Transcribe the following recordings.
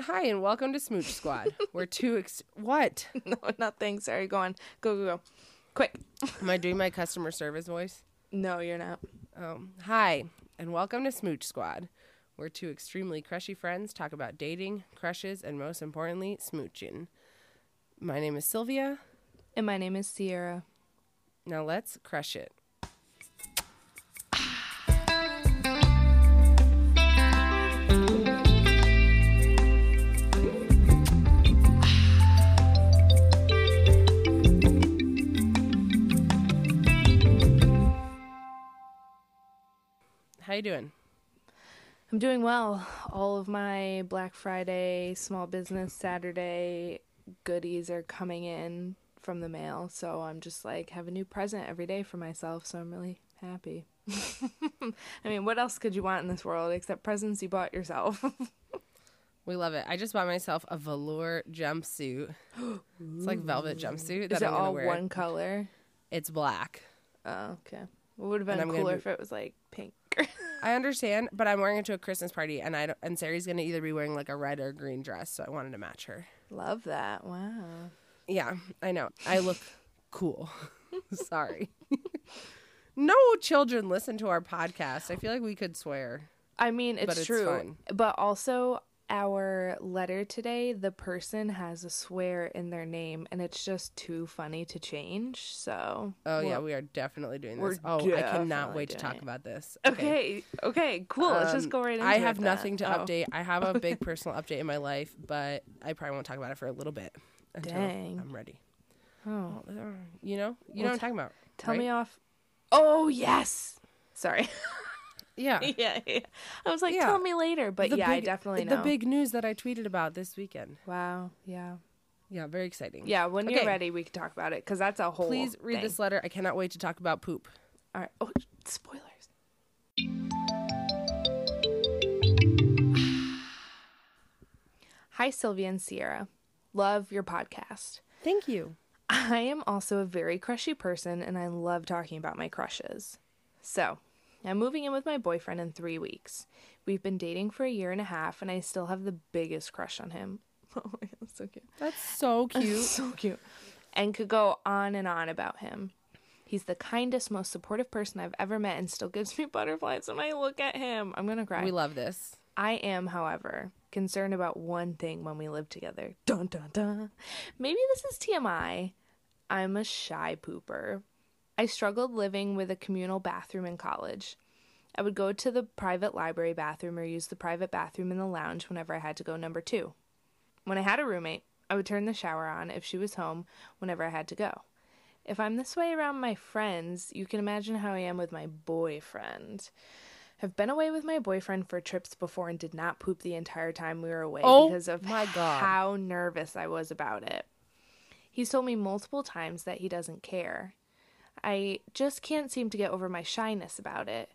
Hi, and welcome to Smooch Squad. We're two. Ex- what? no, nothing. Sorry, go on. Go, go, go. Quick. Am I doing my customer service voice? No, you're not. Um, hi, and welcome to Smooch Squad. We're two extremely crushy friends talk about dating, crushes, and most importantly, smooching. My name is Sylvia. And my name is Sierra. Now let's crush it. How you doing? I'm doing well. All of my Black Friday, Small Business Saturday goodies are coming in from the mail, so I'm just like have a new present every day for myself, so I'm really happy. I mean, what else could you want in this world except presents you bought yourself? We love it. I just bought myself a velour jumpsuit. it's like velvet jumpsuit that Is it I'm all wear. one color? It's black. Oh, okay. It would have been cooler be- if it was like pink. I understand, but I'm wearing it to a Christmas party, and I don't, and Sari's gonna either be wearing like a red or green dress, so I wanted to match her. Love that. Wow. Yeah, I know. I look cool. Sorry. no children listen to our podcast. I feel like we could swear. I mean, it's, But it's true. fine. But also, our letter today, the person has a swear in their name, and it's just too funny to change. So. Oh yeah, we are definitely doing this. Oh, I cannot wait to talk it. about this. Okay. Okay. Cool. Let's just Um, go right into I have nothing to Oh, update. I have a big personal update in my life, but I probably won't talk about it for a little bit until Dang. I'm ready. Oh. You know, you know Well, what I'm talking about. Tell right? me off. Oh yes. Sorry. Yeah. yeah, yeah. I was like, Yeah. tell me later, but The yeah, I definitely know. The big news that I tweeted about this weekend. Wow. Yeah. Yeah, very exciting. Yeah. When you're Okay. ready, we can talk about it because that's a whole. Please read thing. this letter. I cannot wait to talk about poop. All right. Oh, spoilers. Hi, Sylvia and Sierra. Love your podcast. Thank you. I am also a very crushy person and I love talking about my crushes. So, I'm moving in with my boyfriend in three weeks. We've been dating for a year and a half and I still have the biggest crush on him. Oh my god, that's so cute. That's so cute. so cute. And could go on and on about him. He's the kindest, most supportive person I've ever met and still gives me butterflies when I look at him. I'm gonna cry. we love this. I am, however, concerned about one thing when we live together. Dun dun dun. Maybe this is TMI. I'm a shy pooper. I struggled living with a communal bathroom in college. I would go to the private library bathroom or use the private bathroom in the lounge whenever I had to go number two. When I had a roommate, I would turn the shower on if she was home whenever I had to go. If I'm this way around my friends, you can imagine how I am with my boyfriend. I've been away with my boyfriend for trips before and did not poop the entire time we were away Oh because of my God. how nervous I was about it. He's told me multiple times that he doesn't care. I just can't seem to get over my shyness about it.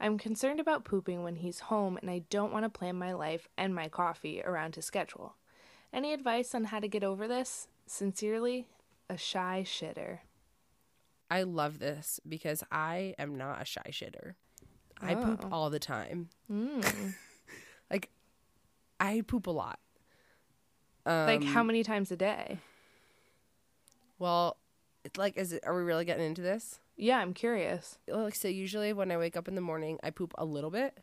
I'm concerned about pooping when he's home and I don't want to plan my life and my coffee around his schedule. Any advice on how to get over this? Sincerely, a shy shitter. I love this because I am not a shy shitter. I poop Oh. all the time. Mm. Like, I poop a lot. Um, like how many times a day? Well, like, is it? Are we really getting into this? Yeah, I'm curious. Like, so usually when I wake up in the morning, I poop a little bit,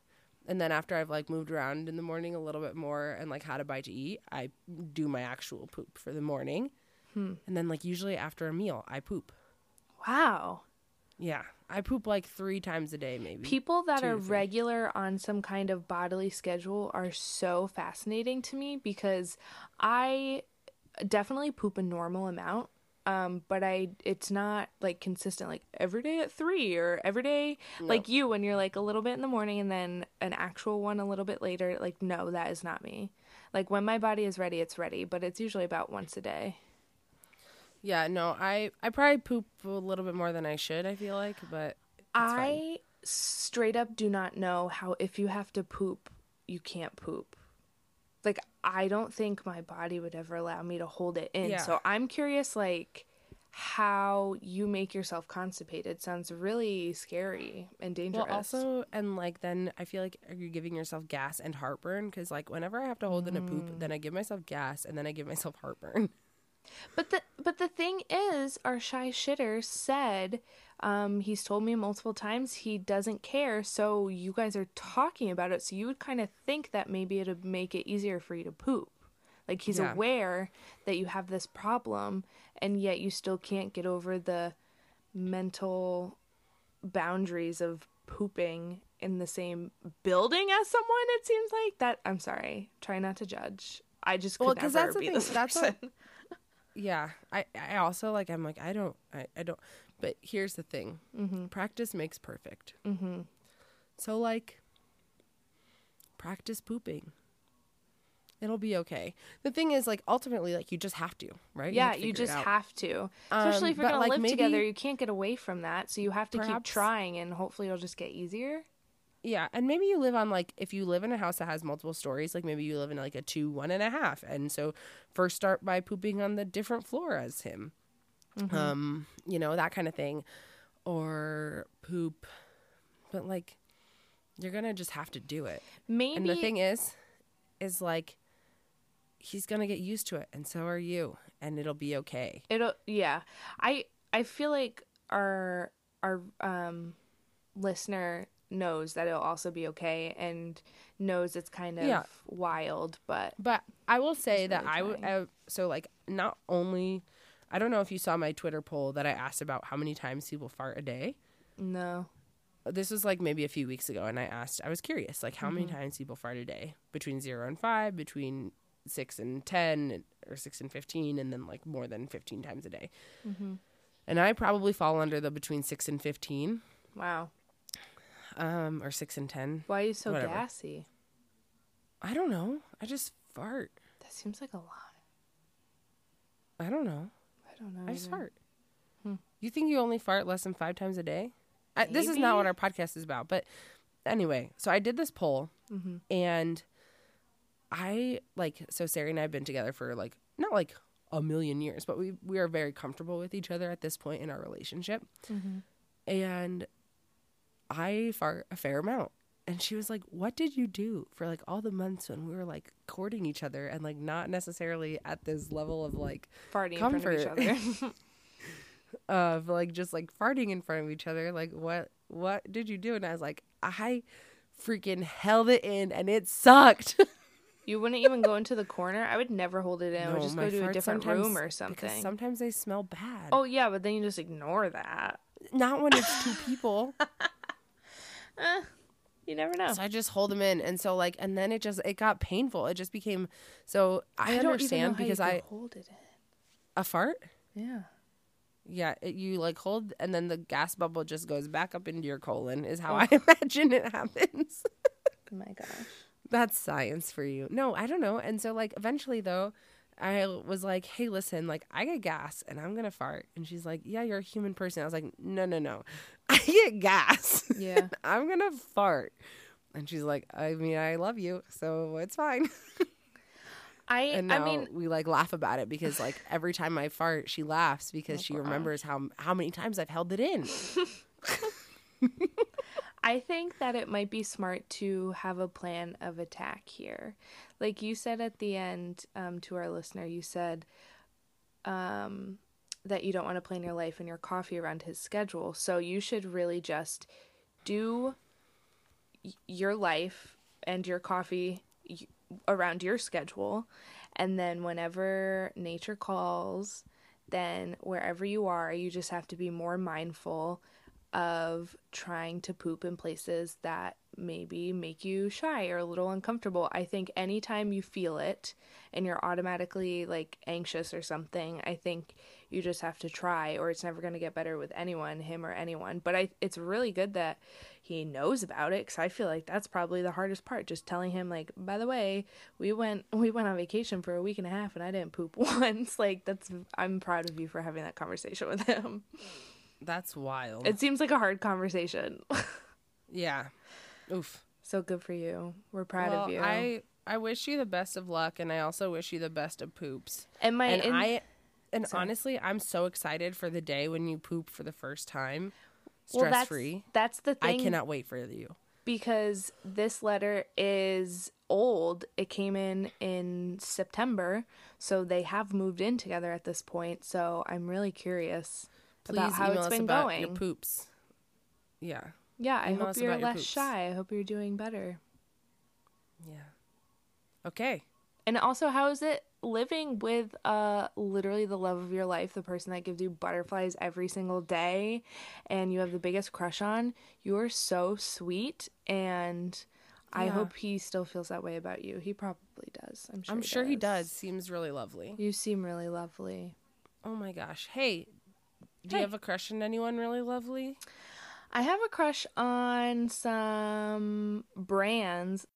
and then after I've like moved around in the morning a little bit more and like had a bite to eat, I do my actual poop for the morning, Hmm. and then like usually after a meal, I poop. Wow. Yeah, I poop like three times a day, maybe. People that Two are regular on some kind of bodily schedule are so fascinating to me because I definitely poop a normal amount. Um, but I it's not like consistent like every day at three or every day like you when you're like a little bit in the morning and then an actual one a little bit later. Like no, that is not me. Like when my body is ready, it's ready, but it's usually about once a day. Yeah, no, I I probably poop a little bit more than I should. I feel like, but it's fine. I straight up do not know how if you have to poop, you can't poop. Like I don't think my body would ever allow me to hold it in. Yeah. So I'm curious like how you make yourself constipated sounds really scary and dangerous. Well, also, and like then I feel like you're giving yourself gas and heartburn because like whenever I have to hold in a poop, then I give myself gas and then I give myself heartburn. But the but the thing is, our shy shitter said um, he's told me multiple times he doesn't care. So you guys are talking about it. So you would kind of think that maybe it'd make it easier for you to poop. Like he's Yeah. aware that you have this problem, and yet you still can't get over the mental boundaries of pooping in the same building as someone. It seems like that. I'm sorry. Try not to judge. I just could Well, never that's the be thing, this that's person. what- Yeah, I I also like I'm like I don't I, I don't. But here's the thing: practice makes perfect. mm-hmm. So like, practice pooping. It'll be okay. The thing is, like, ultimately, like, you just have to, right? Yeah, to you just have to. Especially Um, if you're gonna like, live together, you can't get away from that. So you have to keep trying, and hopefully it'll just get easier. Yeah, and maybe you live on like if you live in a house that has multiple stories, like maybe you live in like a two, one and a half, and so first start by pooping on the different floor as him, Mm-hmm. um, you know that kind of thing, or poop, but like you're gonna just have to do it. Maybe And the thing is, is like he's gonna get used to it, and so are you, and it'll be okay. it'll. Yeah, I I feel like our our um listener knows that it'll also be okay and knows it's kind of Yeah. wild, but But I will say that really I. I- so like not only I don't know if you saw my Twitter poll that I asked about how many times people fart a day. no. This was like maybe a few weeks ago, and I asked. I was curious, like how many Mm-hmm. times people fart a day between zero and five, between six and ten, or six and fifteen, and then like more than fifteen times a day. Mm-hmm. And I probably fall under the between six and fifteen, Wow, um, or six and ten. why are you so Whatever. gassy? I don't know. I just fart. That seems like a lot. I don't know. I don't know. I just either. fart. Hmm. You think you only fart less than five times a day? I, this is not what our podcast is about. But anyway, so I did this poll, Mm-hmm. and I like so Sarah and I have been together for like not like a million years, but we we are very comfortable with each other at this point in our relationship, Mm-hmm. and I fart a fair amount. And she was like, "What did you do for like all the months when we were like courting each other and like not necessarily at this level of like Farting Comfort. in front of each other. of like just like farting in front of each other. Like, what what did you do? And I was like, I freaking held it in and it sucked. You wouldn't even go into the corner. I would never hold it in. I would just go to a different room or Because something. sometimes they smell bad. Oh yeah, but then you just ignore that. Not when it's two people. Eh. You never know. So I just hold them in, and so like, and then it just it got painful. It just became so. I, don't even understand know how you because I hold it in a fart. Yeah. Yeah, it, you like hold, and then the gas bubble just goes back up into your colon. Is how oh. I imagine it happens. Oh my gosh. That's science for you. No, I don't know. And so like eventually though, I was like, "Hey, listen, like I get gas and I'm going to fart." And she's like, "Yeah, you're a human person." I was like, "No, no, no. I get gas. Yeah. I'm going to fart." And she's like, "I mean, I love you, so it's fine." I And now I mean we like laugh about it because like every time I fart, she laughs because Oh, she remembers how how many times I've held it in. I think that it might be smart to have a plan of attack here. Like you said at the end um, to our listener, you said um, that you don't want to plan your life and your coffee around his schedule. So you should really just do your life and your coffee around your schedule. And then whenever nature calls, then wherever you are, you just have to be more mindful of trying to poop in places that maybe make you shy or a little uncomfortable. I think anytime you feel it and you're automatically like anxious or something, I think you just have to try or it's never going to get better with anyone, him or anyone. But I it's really good that he knows about it cuz I feel like that's probably the hardest part just telling him like by the way, we went we went on vacation for a week and a half and I didn't poop once. Like that's I'm proud of you for having that conversation with him. That's wild. It seems like a hard conversation. yeah. Oof. so good for you. We're proud well, of you. I I wish you the best of luck, and I also wish you the best of poops. and my and in- I And Sorry. honestly, I'm so excited for the day when you poop for the first time, Well, stress that's free. that's the thing. I cannot wait for you. because this letter is old. It came in in September, so they have moved in together at this point. So I'm really curious Please about how it's been about going. your poops. Yeah, Yeah, I hope you're less shy. I hope you're doing better. yeah. Okay. And also, how is it living with uh literally the love of your life, the person that gives you butterflies every single day and you have the biggest crush on? You are so sweet and I hope he still feels that way about you. He probably does. I'm sure. I'm sure he does. Seems really lovely. You seem really lovely. Oh my gosh. Hey, do Hey. you have a crush on anyone really lovely? I have a crush on some brands.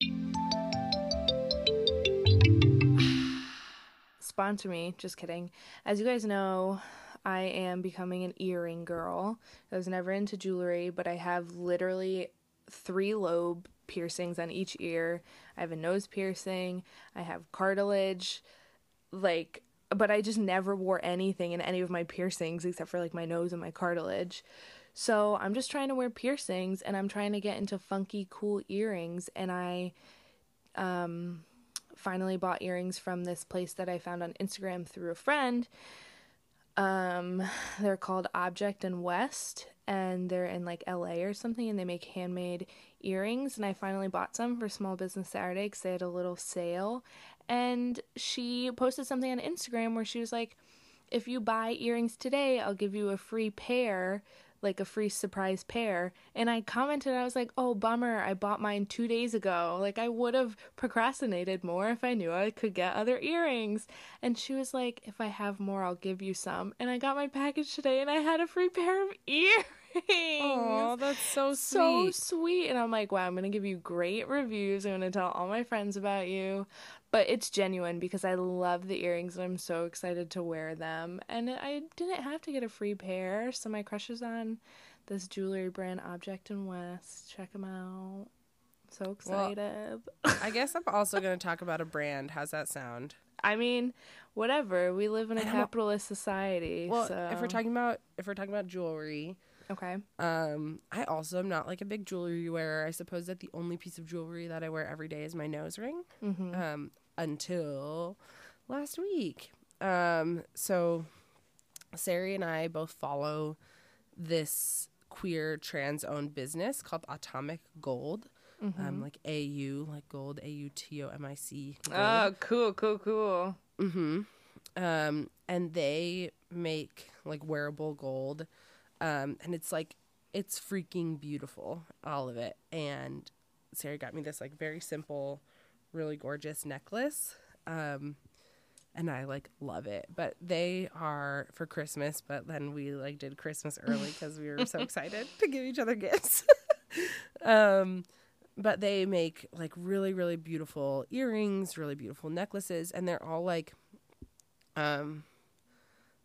Sponsor me, just kidding. As you guys know, I am becoming an earring girl. I was never into jewelry, but I have literally three lobe piercings on each ear. I have a nose piercing, I have cartilage, like but I just never wore anything in any of my piercings except for like my nose and my cartilage. So I'm just trying to wear piercings and I'm trying to get into funky cool earrings and I um finally bought earrings from this place that I found on Instagram through a friend. Um they're called Object and West and they're in like LA or something and they make handmade earrings and I finally bought some for Small Business Saturday cuz they had a little sale and she posted something on Instagram where she was like if you buy earrings today, I'll give you a free pair, like a free surprise pair. And I commented, I was like, oh, bummer, I bought mine two days ago. Like, I would have procrastinated more if I knew I could get other earrings. And she was like, if I have more, I'll give you some. And I got my package today and I had a free pair of earrings. Oh, that's so so sweet. sweet. And I'm like, wow, I'm going to give you great reviews. I'm going to tell all my friends about you. But it's genuine because I love the earrings and I'm so excited to wear them. And I didn't have to get a free pair. So my crush is on this jewelry brand, Object and West. Check them out. So excited. Well, I guess I'm also going to talk about a brand. How's that sound? I mean, whatever. We live in a capitalist society. Well, so. if we're talking about if we're talking about jewelry, Okay. um, I also am not like a big jewelry wearer. I suppose that the only piece of jewelry that I wear every day is my nose ring. Mm-hmm. Um, until last week. Um, so Sari and I both follow this queer trans owned business called Automic Gold. Um, like A U, like gold, A U T O M I C. Oh, cool, cool, cool. Mm-hmm. Um, and they make like wearable gold. Um, and it's like it's freaking beautiful, all of it. And Sarah got me this like very simple, really gorgeous necklace. Um, and I like love it. But they are for Christmas, but then we like did Christmas early because we were so excited to give each other gifts. um, but they make like really really beautiful earrings, really beautiful necklaces, and they're all like, um,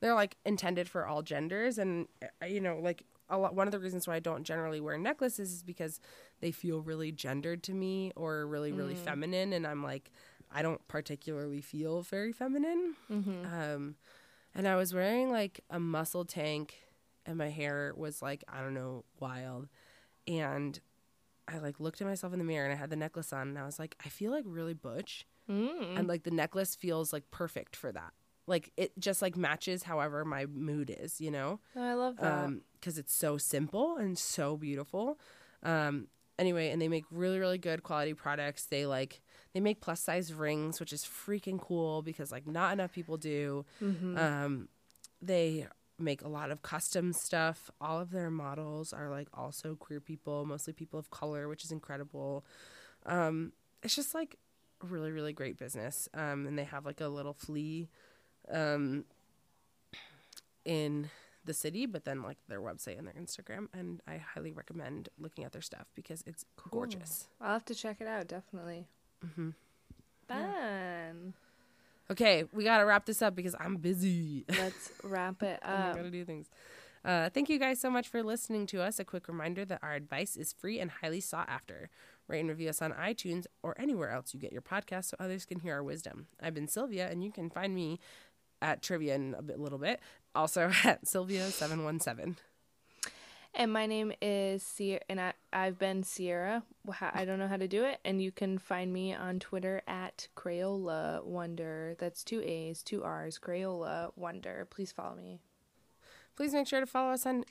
they're like intended for all genders, and uh, you know like a lot. One of the reasons why I don't generally wear necklaces is because they feel really gendered to me or really really feminine, and I'm like, I don't particularly feel very feminine. Mm-hmm. Um, and I was wearing like a muscle tank, and my hair was like I don't know wild, and I like looked at myself in the mirror and I had the necklace on, and I was like, I feel like really butch, Mm. and like the necklace feels like perfect for that. Like it just like matches however my mood is, you know? Oh, I love that. um because it's so simple and so beautiful. Um anyway and they make really really good quality products. They like they make plus size rings which is freaking cool because like not enough people do. Mm-hmm. um they make a lot of custom stuff. All of their models are like also queer people mostly people of color which is incredible. Um it's just like really really great business. Um and they have like a little flea um in the city but then like their website and their instagram and i highly recommend looking at their stuff because it's gorgeous I'll have to check it out, definitely. hmm Fun. okay we gotta wrap this up because i'm busy Let's wrap it and I up. gotta do things. Uh, thank you guys so much for listening to us. A quick reminder that our advice is free and highly sought after. Rate and review us on iTunes or anywhere else you get your podcasts so others can hear our wisdom. I've been Sylvia, and you can find me at trivia in a bit, little bit. Also at Sylvia717. And my name is Sierra, and I, I've been Sierra. I don't know how to do it. And you can find me on Twitter at Crayola Wonder. That's two A's, two R's, Crayola Wonder. Please follow me. Please make sure to follow us on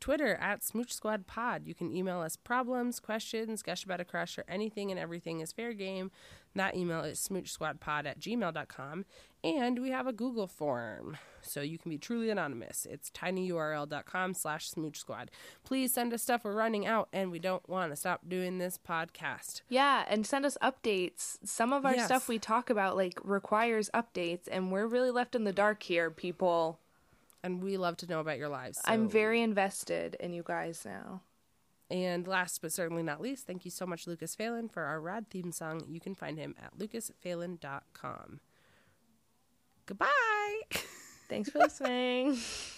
Twitter at Smooch Squad Pod. You can email us problems, questions, gush about a crush, or anything and everything is fair game. That email is smoochsquadpod at gmail.com. And we have a Google form, so you can be truly anonymous. It's tinyurl.com slash smooch squad. Please send us stuff. We're running out, and we don't want to stop doing this podcast. Yeah, and send us updates. Some of our Yes. stuff we talk about like requires updates, and we're really left in the dark here, people. And we love to know about your lives. I'm very invested in you guys now. And last but certainly not least, thank you so much, Lucas Phelan, for our rad theme song. You can find him at lucasphelan.com. Goodbye. Thanks for listening.